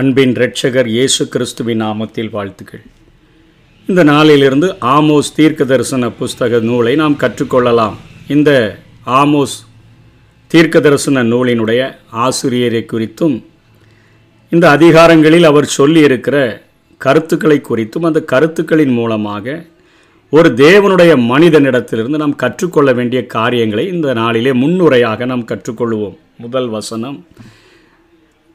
அன்பின் இரட்சகர் இயேசு கிறிஸ்துவின் நாமத்தில் வாழ்த்துக்கள். இந்த நாளிலிருந்து ஆமோஸ் தீர்க்க தரிசன புஸ்தக நூலை நாம் கற்றுக்கொள்ளலாம். இந்த ஆமோஸ் தீர்க்க தரிசன நூலினுடைய ஆசிரியரை குறித்தும் இந்த அதிகாரங்களில் அவர் சொல்லியிருக்கிற கருத்துக்களை குறித்தும் அந்த கருத்துக்களின் மூலமாக ஒரு தேவனுடைய மனிதனிடத்திலிருந்து நாம் கற்றுக்கொள்ள வேண்டிய காரியங்களை இந்த நாளிலே முன்னுரையாக நாம் கற்றுக்கொள்வோம். முதல் வசனம்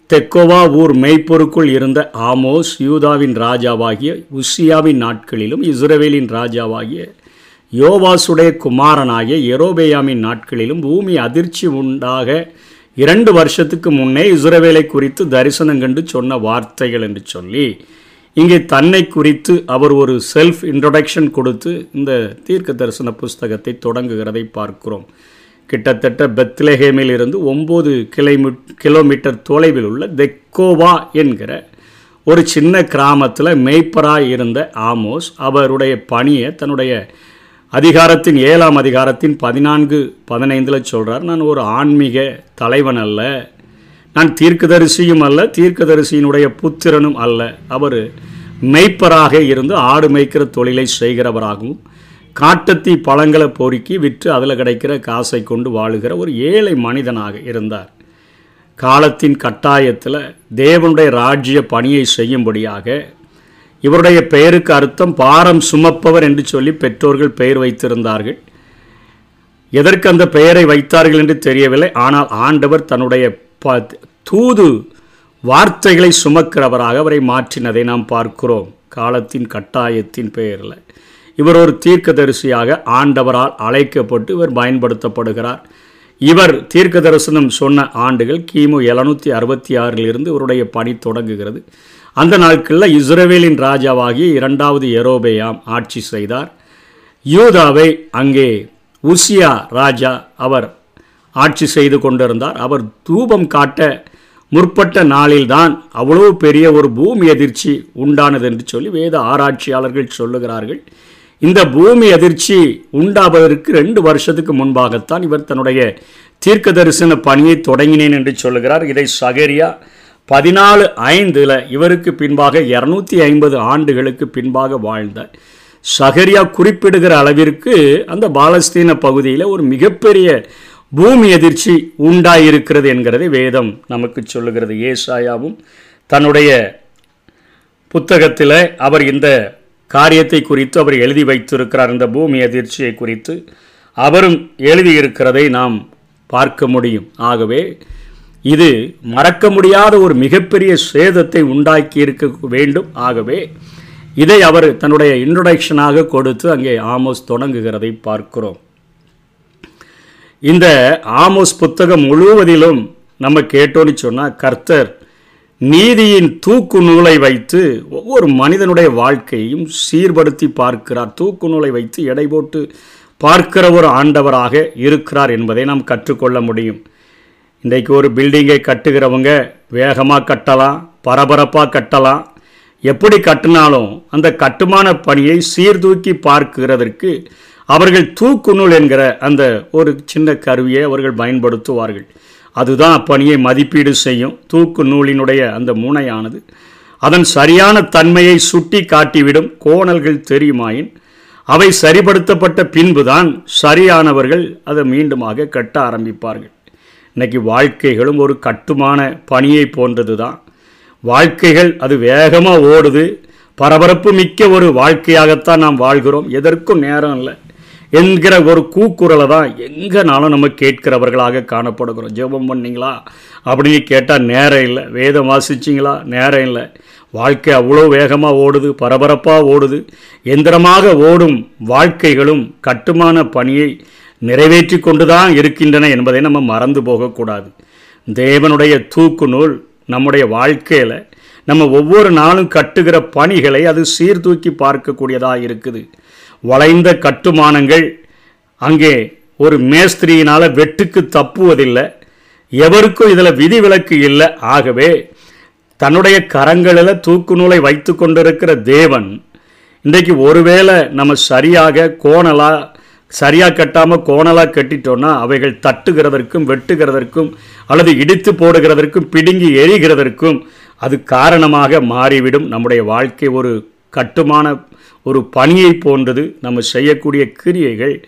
தெக்கோவா ஊர் மெய்ப்பொருக்குள் இருந்த ஆமோஸ் யூதாவின் ராஜாவாகிய உசியாவின் நாட்களிலும் இஸ்ரவேலின் ராஜாவாகிய யோவாசுடைய குமாரனாகிய எரோபேயாமின் நாட்களிலும் பூமி அதிர்ச்சி உண்டாக இரண்டு வருஷத்துக்கு முன்னே இஸ்ரவேலை குறித்து தரிசனம் கண்டு சொன்ன வார்த்தைகள் என்று சொல்லி இங்கே தன்னை குறித்து அவர் ஒரு செல்ஃப் இன்ட்ரொடக்ஷன் கொடுத்து இந்த தீர்க்க தரிசன புஸ்தகத்தை தொடங்குகிறதை பார்க்கிறோம். கிட்டத்தட்ட பெத்லேஹேமில் இருந்து ஒம்பது கிலோமீ கிலோமீட்டர் தொலைவில் உள்ள தெக்கோவா என்கிற ஒரு சின்ன கிராமத்தில் மெய்ப்பராக இருந்த ஆமோஸ் அவருடைய பணியை தன்னுடைய அதிகாரத்தின் ஏழாம் அதிகாரத்தின் பதினான்கு பதினைந்தில் சொல்கிறார் நான் ஒரு ஆன்மீக தலைவன் அல்ல. நான் தீர்க்கதரிசியும் அல்ல தீர்க்கதரிசியினுடைய புத்திரனும் அல்ல. அவர் மெய்ப்பராக இருந்து ஆடு மேய்க்கிற தொழிலை செய்கிறவராகவும் காட்டத்தி பழங்களை பொறுக்கி விற்று அதில் கிடைக்கிற காசை கொண்டு வாழுகிற ஒரு ஏழை மனிதனாக இருந்தார். காலத்தின் கட்டாயத்தில் தேவனுடைய ராஜ்ய பணியை செய்யும்படியாக இவருடைய பெயருக்கு அர்த்தம் பாரம் சுமப்பவர் என்று சொல்லி பெற்றோர்கள் பெயர் வைத்திருந்தார்கள். எதற்கு அந்த பெயரை வைத்தார்கள் என்று தெரியவில்லை. ஆனால் ஆண்டவர் தன்னுடைய ப தூது வார்த்தைகளை சுமக்கிறவராக அவரை மாற்றினதை நாம் பார்க்கிறோம். காலத்தின் கட்டாயத்தின் பெயரில். இவர் ஒரு தீர்க்கதரிசியாக ஆண்டவரால் அழைக்கப்பட்டு இவர் பயன்படுத்தப்படுகிறார். இவர் தீர்க்க தரிசனம் சொன்ன ஆண்டுகள் கிமு எழுநூற்றி அறுபத்தி ஆறிலிருந்து இவருடைய பணி தொடங்குகிறது. அந்த நாட்களில் இஸ்ரேவேலின் ராஜாவாகிய இரண்டாவது எரோபேயாம் ஆட்சி செய்தார். யூதாவை அங்கே உசியா ராஜா அவர் ஆட்சி செய்து கொண்டிருந்தார். அவர் தூபம் காட்ட முற்பட்ட நாளில்தான் அவ்வளவு பெரிய ஒரு பூமி எதிர்ச்சி உண்டானது என்று சொல்லி வேத ஆராய்ச்சியாளர்கள் சொல்லுகிறார்கள். இந்த பூமி அதிர்ச்சி உண்டாவதற்கு ரெண்டு வருஷத்துக்கு முன்பாகத்தான் இவர் தன்னுடைய தீர்க்க தரிசன பணியை தொடங்கினேன் என்று சொல்லுகிறார். இதை சகரியா பதினாலு ஐந்தில் இவருக்கு பின்பாக இரநூத்தி ஐம்பது ஆண்டுகளுக்கு பின்பாக வாழ்ந்த சகரியா குறிப்பிடுகிற அளவிற்கு அந்த பாலஸ்தீன பகுதியில் ஒரு மிகப்பெரிய பூமி அதிர்ச்சி உண்டாயிருக்கிறது என்கிறதை வேதம் நமக்கு சொல்லுகிறது. ஏசாயாவும் தன்னுடைய புத்தகத்தில் அவர் இந்த காரியத்தை குறித்து அவர் எழுதி வைத்திருக்கிறார். இந்த பூமி அதிர்ச்சியை குறித்து அவரும் எழுதியிருக்கிறதை நாம் பார்க்க முடியும். ஆகவே இது மறக்க முடியாத ஒரு மிகப்பெரிய சேதத்தை உண்டாக்கி இருக்க வேண்டும். ஆகவே இதை அவர் தன்னுடைய இன்ட்ரொடக்ஷனாக கொடுத்து அங்கே ஆமோஸ் தொடங்குகிறதை பார்க்கிறோம். இந்த ஆமோஸ் புத்தகம் முழுவதிலும் நம்ம கேட்டோன்னு சொன்னால் கர்த்தர் நீதியின் தூக்கு நூலை வைத்து ஒவ்வொரு மனிதனுடைய வாழ்க்கையும் சீர்படுத்தி பார்க்கிறார். தூக்கு நூலை வைத்து எடை போட்டு பார்க்கிற ஒரு ஆண்டவராக இருக்கிறார் என்பதை நாம் கற்றுக்கொள்ள முடியும். இன்றைக்கு ஒரு பில்டிங்கை கட்டுகிறவங்க வேகமாக கட்டலாம் பரபரப்பாக கட்டலாம். எப்படி கட்டினாலும் அந்த கட்டுமான பணியை சீர்தூக்கி பார்க்கிறதற்கு அவர்கள் தூக்குநூல் என்கிற அந்த ஒரு சின்ன கருவியை அவர்கள் பயன்படுத்துவார்கள். அதுதான் அப்பணியை மதிப்பீடு செய்யும். தூக்கு நூலினுடைய அந்த முனையானது. அதன் சரியான தன்மையை சுட்டி காட்டிவிடும் கோணல்கள் தெரியுமாயின் அவை சரிப்படுத்தப்பட்ட பின்புதான் சரியானவர்கள் அதை மீண்டுமாக கட்ட ஆரம்பிப்பார்கள். இன்னைக்கு வாழ்க்கைகளும் ஒரு கட்டுமான பணியை போன்றது தான் வாழ்க்கைகள் அது வேகமாக ஓடுது. பரபரப்பு மிக்க ஒரு வாழ்க்கையாகத்தான் நாம் வாழ்கிறோம். எதற்கும் நேரம் இல்லை. என்கிற ஒரு கூக்குரலை தான் எங்கேனாலும் நம்ம கேட்கிறவர்களாக காணப்படுகிறோம். ஜெபம் பண்ணிங்களா? அப்படின்னு கேட்டால் நேரம் இல்லை. வேதம் வாசிச்சிங்களா? நேரம் இல்லை. வாழ்க்கை அவ்வளோ வேகமாக ஓடுது பரபரப்பாக ஓடுது. எந்திரமாக ஓடும் வாழ்க்கைகளும் கட்டுமான பணியை நிறைவேற்றி கொண்டு தான் இருக்கின்றன என்பதை நம்ம மறந்து போகக்கூடாது. தேவனுடைய தூக்கு நூல் நம்முடைய வாழ்க்கையில் நம்ம ஒவ்வொரு நாளும் கட்டுகிற பணிகளை அது சீர்தூக்கி பார்க்கக்கூடியதாக இருக்குது. வளைந்த கட்டுமானங்கள் அங்கே ஒரு மேஸ்திரியினால் வெட்டுக்கு தப்புவதில்லை. எவருக்கும் இதில் விதிவிலக்கு இல்லை. ஆகவே தன்னுடைய கரங்களில் தூக்கு நூலை வைத்து கொண்டிருக்கிற தேவன் இன்றைக்கு ஒருவேளை நம்ம சரியாக கோணலாக சரியாக கட்டாமல் கோணலாக கட்டிட்டோன்னா அவைகள் தட்டுகிறதற்கும் வெட்டுகிறதற்கும் அல்லது இடித்து போடுகிறதற்கும் பிடுங்கி எரிகிறதற்கும் அது காரணமாக மாறிவிடும். நம்முடைய வாழ்க்கை ஒரு கட்டுமான ஒரு பணியை போன்றது நம்ம செய்யக்கூடிய கிரியைகள்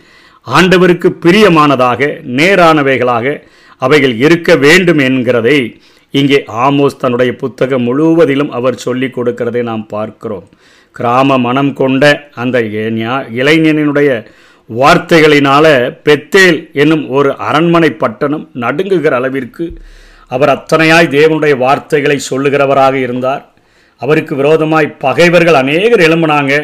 ஆண்டவருக்கு பிரியமானதாக நேரானவைகளாக அவைகள் இருக்க வேண்டும் என்கிறதை இங்கே ஆமோஸ் தன்னுடைய புத்தகம் முழுவதிலும் அவர் சொல்லிக் கொடுக்கிறதை நாம் பார்க்கிறோம். கிராம மனம் கொண்ட அந்த இளைஞனினுடைய வார்த்தைகளினால பெத்தேல் என்னும் ஒரு அரண்மனை பட்டணம் நடுங்குகிற அளவிற்கு அவர் அத்தனையாய் தேவனுடைய வார்த்தைகளை சொல்லுகிறவராக இருந்தார். அவருக்கு விரோதமாய் பகைவர்கள் அநேகர் எழும்பினாங்க.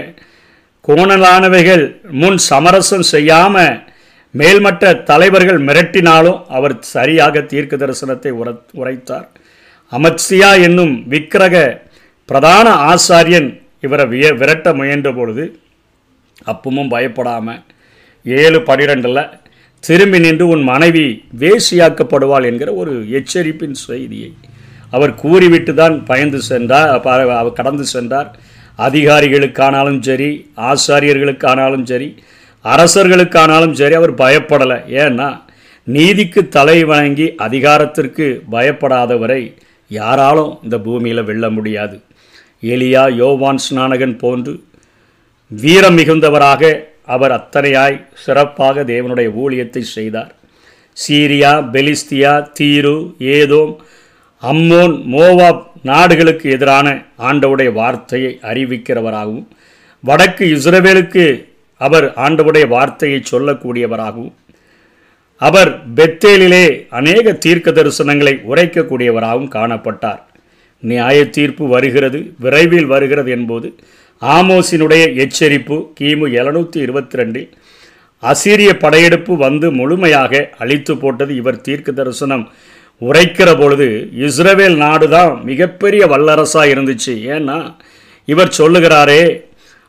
கோணலானவைகள் முன் சமரசம் செய்யாமல் மேல்மட்ட தலைவர்கள் மிரட்டினாலும் அவர் சரியாக தீர்க்க தரிசனத்தை உர உரைத்தார். அமத்சியா என்னும் விக்கிரக பிரதான ஆசாரியன் இவரை விய விரட்ட முயன்ற பொழுது அப்பவும் பயப்படாமல் ஏழு பனிரெண்டில் திரும்பி நின்று உன் மனைவி வேசியாக்கப்படுவாள் என்கிற ஒரு எச்சரிப்பின் செய்தியை அவர் கூறிவிட்டு தான் பயந்து சென்றார் அவர் கடந்து சென்றார். அதிகாரிகளுக்கானாலும் சரி ஆசாரியர்களுக்கானாலும் சரி அரசர்களுக்கானாலும் சரி அவர் பயப்படலை. ஏன்னா நீதிக்கு தலை வணங்கி அதிகாரத்திற்கு பயப்படாதவரை யாராலும் இந்த பூமியில் வெல்ல முடியாது. எலியா யோவான் ஸ்நானகன் போன்று வீரம் மிகுந்தவராக அவர் அத்தனையாய் சிறப்பாக தேவனுடைய ஊழியத்தை செய்தார். சீரியா பெலிஸ்தியா தீரு ஏதோம் அம்மோன் மோவாப் நாடுகளுக்கு எதிரான ஆண்டவுடைய வார்த்தையை அறிவிக்கிறவராகவும் வடக்கு இஸ்ரவேலுக்கு அவர் ஆண்டவுடைய வார்த்தையை சொல்லக்கூடியவராகவும் அவர் பெத்தேலிலே அநேக தீர்க்க தரிசனங்களை உரைக்கக்கூடியவராகவும் காணப்பட்டார். நியாய தீர்ப்பு வருகிறது விரைவில் வருகிறது என்பது ஆமோசினுடைய எச்சரிப்பு கிமு எழுநூற்றி இருபத்தி ரெண்டில் அசீரிய படையெடுப்பு வந்து முழுமையாக அழித்து போட்டது இவர் தீர்க்க தரிசனம் உரைக்கிற பொழுது இஸ்ரவேல் நாடு தான் மிகப்பெரிய வல்லரசாக இருந்துச்சு. ஏன்னா இவர் சொல்லுகிறாரே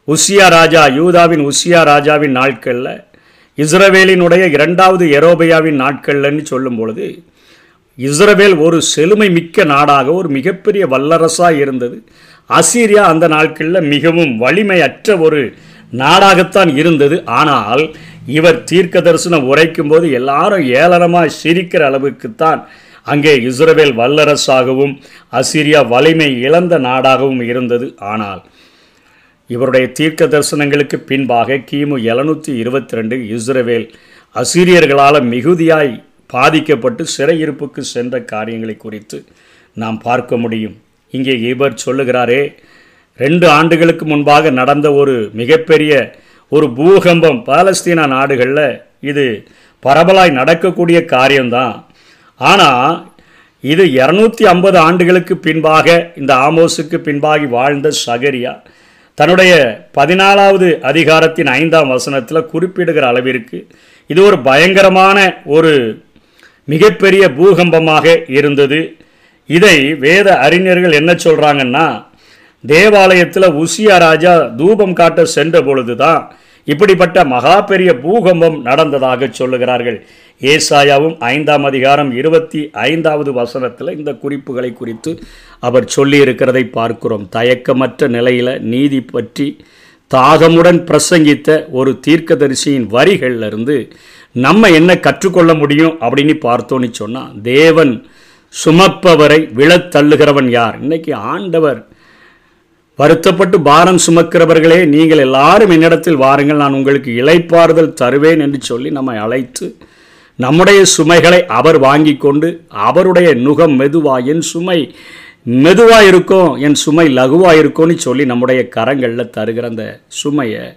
உசியா ராஜா யூதாவின் உசியா ராஜாவின் நாட்களில் இஸ்ரவேலினுடைய இரண்டாவது எரோபியாவின் நாட்கள்லன்னு சொல்லும் பொழுது இஸ்ரவேல் ஒரு செழுமை மிக்க நாடாக ஒரு மிகப்பெரிய வல்லரசாக இருந்தது. அசீரியா அந்த நாட்களில் மிகவும் வலிமையற்ற ஒரு நாடாகத்தான் இருந்தது. ஆனால் இவர் தீர்க்க தரிசனம் உரைக்கும் போது எல்லாரும் ஏளனமாக சிரிக்கிற அளவுக்குத்தான் அங்கே இஸ்ரவேல் வல்லரசாகவும் அசிரியா வலிமை இழந்த நாடாகவும் இருந்தது. ஆனால் இவருடைய தீர்க்க தரிசனங்களுக்கு பின்பாக கிமு எழுநூற்றி இருபத்தி ரெண்டு இஸ்ரவேல் அசிரியர்களால் மிகுதியாய் பாதிக்கப்பட்டு சிறையிருப்புக்கு சென்ற காரியங்களை குறித்து நாம் பார்க்க முடியும். இங்கே இவர் சொல்லுகிறாரே ரெண்டு ஆண்டுகளுக்கு முன்பாக நடந்த ஒரு மிகப்பெரிய ஒரு பூகம்பம் பாலஸ்தீனா நாடுகளில் இது பரவலாய் நடக்கக்கூடிய காரியம்தான். ஆனால் இது இரநூத்தி ஐம்பது ஆண்டுகளுக்கு பின்பாக இந்த ஆமோஸுக்கு பின்பாகி வாழ்ந்த சகரியா. தன்னுடைய பதினாலாவது அதிகாரத்தின் ஐந்தாம் வசனத்தில் குறிப்பிடுகிற அளவிற்கு இது ஒரு பயங்கரமான ஒரு மிகப்பெரிய பூகம்பமாக இருந்தது. இதை வேத அறிஞர்கள் என்ன சொல்கிறாங்கன்னா தேவாலயத்தில் உசியா ராஜா தூபம் காட்ட சென்ற பொழுதுதான் இப்படிப்பட்ட மகா பெரிய பூகம்பம் நடந்ததாக சொல்லுகிறார்கள். ஏசாயாவும் ஐந்தாம் அதிகாரம் இருபத்தி ஐந்தாவது வசனத்தில் இந்த குறிப்புகளை குறித்து அவர் சொல்லியிருக்கிறதை பார்க்கிறோம். தயக்கமற்ற நிலையில் நீதி பற்றி தாகமுடன் பிரசங்கித்த ஒரு தீர்க்கதரிசியின் வரிகளிலிருந்து நம்ம என்ன கற்றுக்கொள்ள முடியும் அப்படின்னு பார்த்தோன்னு சொன்னால் தேவன் சுமப்பவரை விழத் தள்ளுகிறவன் யார்? இன்னைக்கு ஆண்டவர் வருத்தப்பட்டு பாரம் சுமக்கிறவர்களே நீங்கள் எல்லாரும் என்னிடத்தில் வாருங்கள் நான் உங்களுக்கு இளைப்பாறுதல் தருவேன் என்று சொல்லி நம்மை அழைத்து நம்முடைய சுமைகளை அவர் வாங்கி கொண்டு அவருடைய நுகம் மெதுவா என் சுமை மெதுவாக இருக்கும் என் சுமை லகுவாக இருக்கும்னு சொல்லி நம்முடைய கரங்களில் தருகிற அந்த சுமையை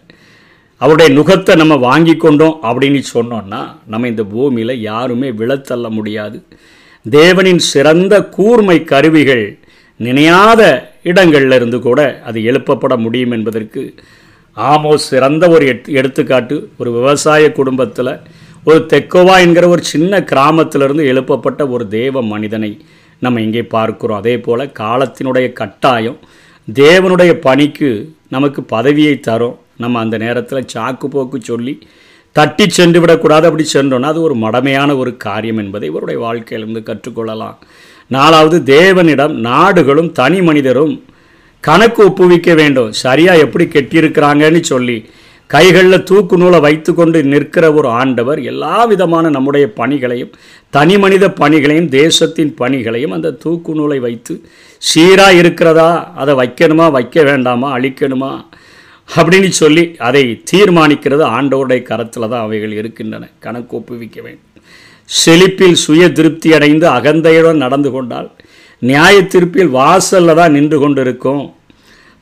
அவருடைய நுகத்தை நம்ம வாங்கி கொண்டோம் அப்படின்னு சொன்னோன்னா நம்ம இந்த பூமியில் யாருமே விழத்தள்ள முடியாது. தேவனின் சிறந்த கூர்மை கருவிகள் நினையாத இடங்கள்ல இருந்து கூட அது எழுப்பப்பட முடியும் என்பதற்கு ஆமோஸ் சிறந்த ஒரு எடுத்து எடுத்துக்காட்டு. ஒரு விவசாய குடும்பத்தில் ஒரு தெக்கோவா என்கிற ஒரு சின்ன கிராமத்திலிருந்து எழுப்பப்பட்ட ஒரு தேவ மனிதனை நம்ம இங்கே பார்க்கிறோம். அதே போல் காலத்தினுடைய கட்டாயம் தேவனுடைய பணிக்கு நமக்கு பதவியை தரும். நம்ம அந்த நேரத்தில் சாக்கு போக்கு சொல்லி தட்டி சென்று விடக்கூடாது. அப்படி சென்றோன்னா அது ஒரு மடமையான ஒரு காரியம் என்பதை இவருடைய வாழ்க்கையிலிருந்து கற்றுக்கொள்ளலாம். நாலாவது தேவனிடம் நாடுகளும் தனி மனிதரும் கணக்கு ஒப்புவிக்க வேண்டும். சரியாக எப்படி கெட்டியிருக்கிறாங்கன்னு சொல்லி கைகளில் தூக்கு நூலை வைத்து கொண்டு நிற்கிற ஒரு ஆண்டவர் எல்லா விதமான நம்முடைய பணிகளையும் தனி மனித பணிகளையும் தேசத்தின் பணிகளையும் அந்த தூக்கு நூலை வைத்து சீராக இருக்கிறதா? அதை வைக்கணுமா? வைக்க வேண்டாமா? அழிக்கணுமா? அப்படின்னு சொல்லி அதை தீர்மானிக்கிறது ஆண்டவருடைய கரத்தில் தான் அவைகள் இருக்கின்றன. கணக்கு ஒப்புவிக்க வேண்டும். செழிப்பில் சுய திருப்தி அடைந்து அகந்தையுடன் நடந்து கொண்டால் நியாய தீர்ப்பில் வாசலில் தான் நின்று கொண்டிருக்கும்.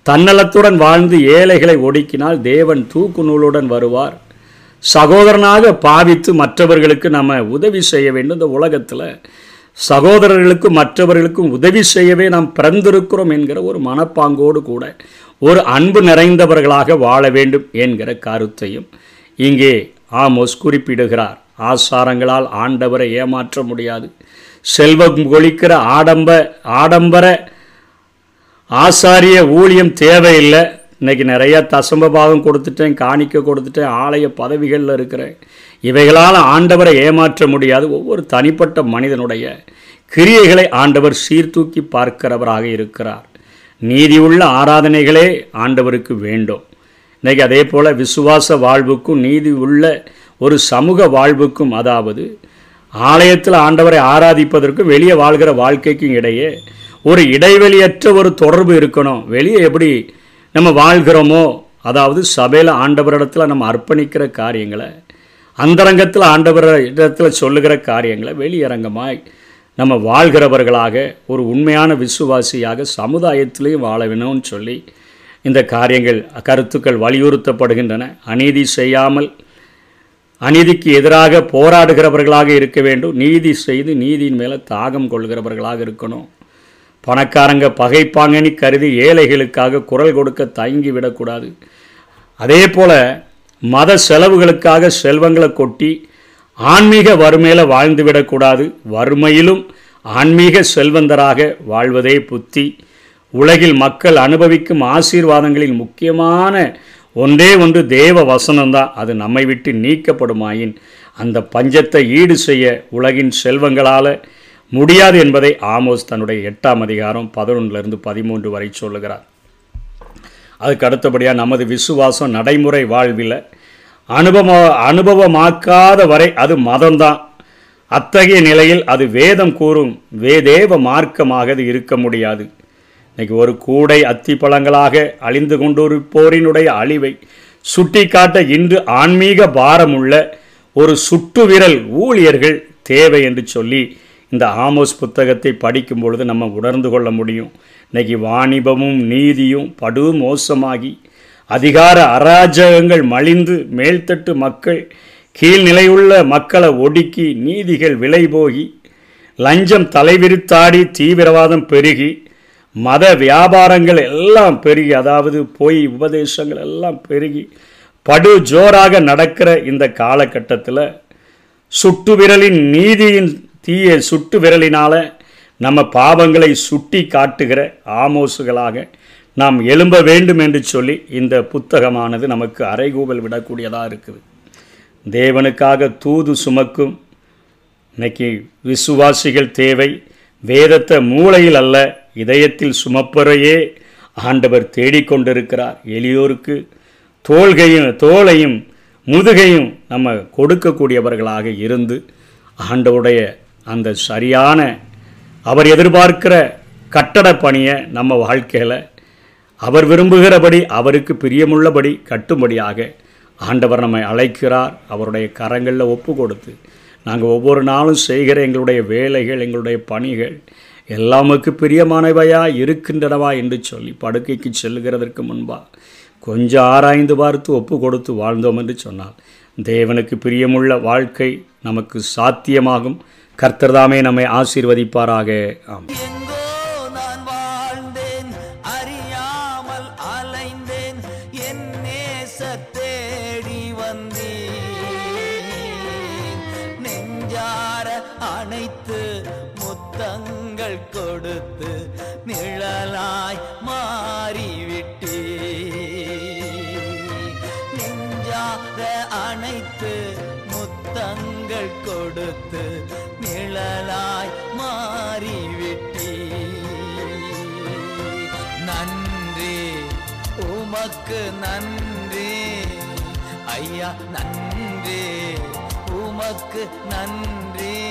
தன்னலத்துடன் வாழ்ந்து ஏழைகளை ஒடுக்கினால் தேவன் தூக்கு நூலுடன் வருவார். சகோதரனாக பாவித்து மற்றவர்களுக்கு நம்ம உதவி செய்ய வேண்டும் இந்த உலகத்தில். சகோதரர்களுக்கும் மற்றவர்களுக்கும் உதவி செய்யவே நாம் பிறந்திருக்கிறோம் என்கிற ஒரு மனப்பாங்கோடு கூட ஒரு அன்பு நிறைந்தவர்களாக வாழ வேண்டும் என்கிற கருத்தையும் இங்கே ஆமோஸ் குறிப்பிடுகிறார். ஆசாரங்களால் ஆண்டவரை ஏமாற்ற முடியாது. செல்வம் கொளிக்கிற ஆடம்ப ஆடம்பர ஆசாரிய ஊழியம் தேவையில்லை. இன்னைக்கு நிறையா தசம்ப பாகம் கொடுத்துட்டேன் காணிக்க கொடுத்துட்டேன் ஆலய பதவிகளில் இருக்கிறேன். இவைகளால் ஆண்டவரை ஏமாற்ற முடியாது. ஒவ்வொரு தனிப்பட்ட மனிதனுடைய கிரியைகளை ஆண்டவர் சீர்தூக்கி பார்க்கிறவராக இருக்கிறார். நீதியுள்ள ஆராதனைகளே ஆண்டவருக்கு வேண்டும். இன்றைக்கி அதே போல் விசுவாச வாழ்வுக்கும் நீதி உள்ள ஒரு சமூக வாழ்வுக்கும் அதாவது ஆலயத்தில் ஆண்டவரை ஆராதிப்பதற்கும் வெளியே வாழ்கிற வாழ்க்கைக்கும் இடையே ஒரு இடைவெளியற்ற ஒரு தொடர்பு இருக்கணும். வெளியே எப்படி நம்ம வாழ்கிறோமோ அதாவது சபையில் ஆண்டவரிடத்தில் நம்ம அர்ப்பணிக்கிற காரியங்களை அந்தரங்கத்தில் ஆண்டவர் இடத்துல சொல்லுகிற காரியங்களை வெளியரங்கமாய் நம்ம வாழ்கிறவர்களாக ஒரு உண்மையான விசுவாசியாக சமுதாயத்திலையும் வாழ வேணும்னு சொல்லி இந்த காரியங்கள் கருத்துக்கள் வலியுறுத்தப்படுகின்றன. அநீதி செய்யாமல் அநீதிக்கு எதிராக போராடுகிறவர்களாக இருக்க வேண்டும். நீதி செய்து நீதியின் மேலே தாகம் கொள்கிறவர்களாக இருக்கணும். பணக்காரங்க பகைப்பாங்கன்னு கருதி ஏழைகளுக்காக குரல் கொடுக்க தயங்கி விடக்கூடாது. அதே போல் மத செலவுகளுக்காக செல்வங்களை கொட்டி ஆன்மீக வறுமையில் வாழ்ந்து விடக்கூடாது. வறுமையிலும் ஆன்மீக செல்வந்தராக வாழ்வதே புத்தி. உலகில் மக்கள் அனுபவிக்கும் ஆசீர்வாதங்களில் முக்கியமான ஒன்றே ஒன்று தேவ வசனம்தான். அது நம்மை விட்டு நீக்கப்படுமாயின் அந்த பஞ்சத்தை ஈடு செய்ய உலகின் செல்வங்களால் முடியாது என்பதை ஆமோஸ் தன்னுடைய எட்டாம் அதிகாரம் பதினொன்றிலிருந்து பதிமூன்று வரை சொல்லுகிறார். அதுக்கு அடுத்தபடியாக நமது விசுவாசம் நடைமுறை வாழ்வில் அனுபவ அனுபவமாக்காத வரை அது மதம்தான். அத்தகைய நிலையில் அது வேதம் கூறும் வேதேவ மார்க்கமாக அது இருக்க முடியாது. இன்னைக்கு ஒரு கூடை அத்தி பழங்களாக அழிந்து கொண்டிருப்போரினுடைய அழிவை சுட்டி காட்ட இன்று ஆன்மீக பாரமுள்ள ஒரு சுட்டு விரல் ஊழியர்கள் தேவை என்று சொல்லி இந்த ஆமோஸ் புத்தகத்தை படிக்கும் பொழுது நம்ம உணர்ந்து கொள்ள முடியும். இன்னைக்கு வாணிபமும் நீதியும் படு மோசமாகி அதிகார அராஜகங்கள் மலிந்து மேல்தட்டு மக்கள் கீழ்நிலையுள்ள மக்களை ஒடுக்கி நீதிகள் விலை போகி லஞ்சம் தலைவிரித்தாடி தீவிரவாதம் பெருகி மத வியாபாரங்கள் எல்லாம் பெருகி அதாவது போய் உபதேசங்கள் எல்லாம் பெருகி படு ஜோராக நடக்கிற இந்த காலகட்டத்தில் சுட்டு விரலின் நீதியின் தீய சுட்டு விரலினால் நம்ம பாவங்களை சுட்டி காட்டுகிற ஆமோசுகளாக நாம் எழும்ப வேண்டும் என்று சொல்லி இந்த புத்தகமானது நமக்கு அறைகூவல் விடக்கூடியதாக இருக்குது. தேவனுக்காக தூது சுமக்கும் இன்னைக்கு விசுவாசிகள் தேவை. வேதத்தை மூளையில் அல்ல இதயத்தில் சுமப்பறையே ஆண்டவர் தேடிக்கொண்டிருக்கிறார். எளியோருக்கு தோள்கையும் தோளையும் முதுகையும் நம்ம கொடுக்கக்கூடியவர்களாக இருந்து ஆண்டவருடைய அந்த சரியான அவர் எதிர்பார்க்கிற கட்டட பணியை நம்ம வாழ்க்கையில் அவர் விரும்புகிறபடி அவருக்கு பிரியமுள்ளபடி கட்டும்படியாக ஆண்டவர் நம்மை அழைக்கிறார். அவருடைய கரங்களில் ஒப்பு கொடுத்து நாங்கள் ஒவ்வொரு நாளும் செய்கிற எங்களுடைய வேலைகள் எங்களுடைய பணிகள் எல்லாமுக்கு பிரியமானவையா இருக்கின்றனவா என்று சொல்லி படுக்கைக்கு செல்லுகிறதற்கு முன்பா கொஞ்சம் ஆராய்ந்து பார்த்து ஒப்பு கொடுத்து வாழ்ந்தோம் என்று சொன்னால் தேவனுக்கு பிரியமுள்ள வாழ்க்கை நமக்கு சாத்தியமாகும். கர்த்தர்தாமே நம்மை ஆசீர்வதிப்பாராக. ஆம் நிழலாய் மாறிவிட்டே. நெஞ்சார அனைத்து முத்தங்கள் கொடுத்து நிழலாய் மாறிவிட்டே. நன்றி உமக்கு நன்றி. ஐயா நன்றி உமக்கு நன்றி.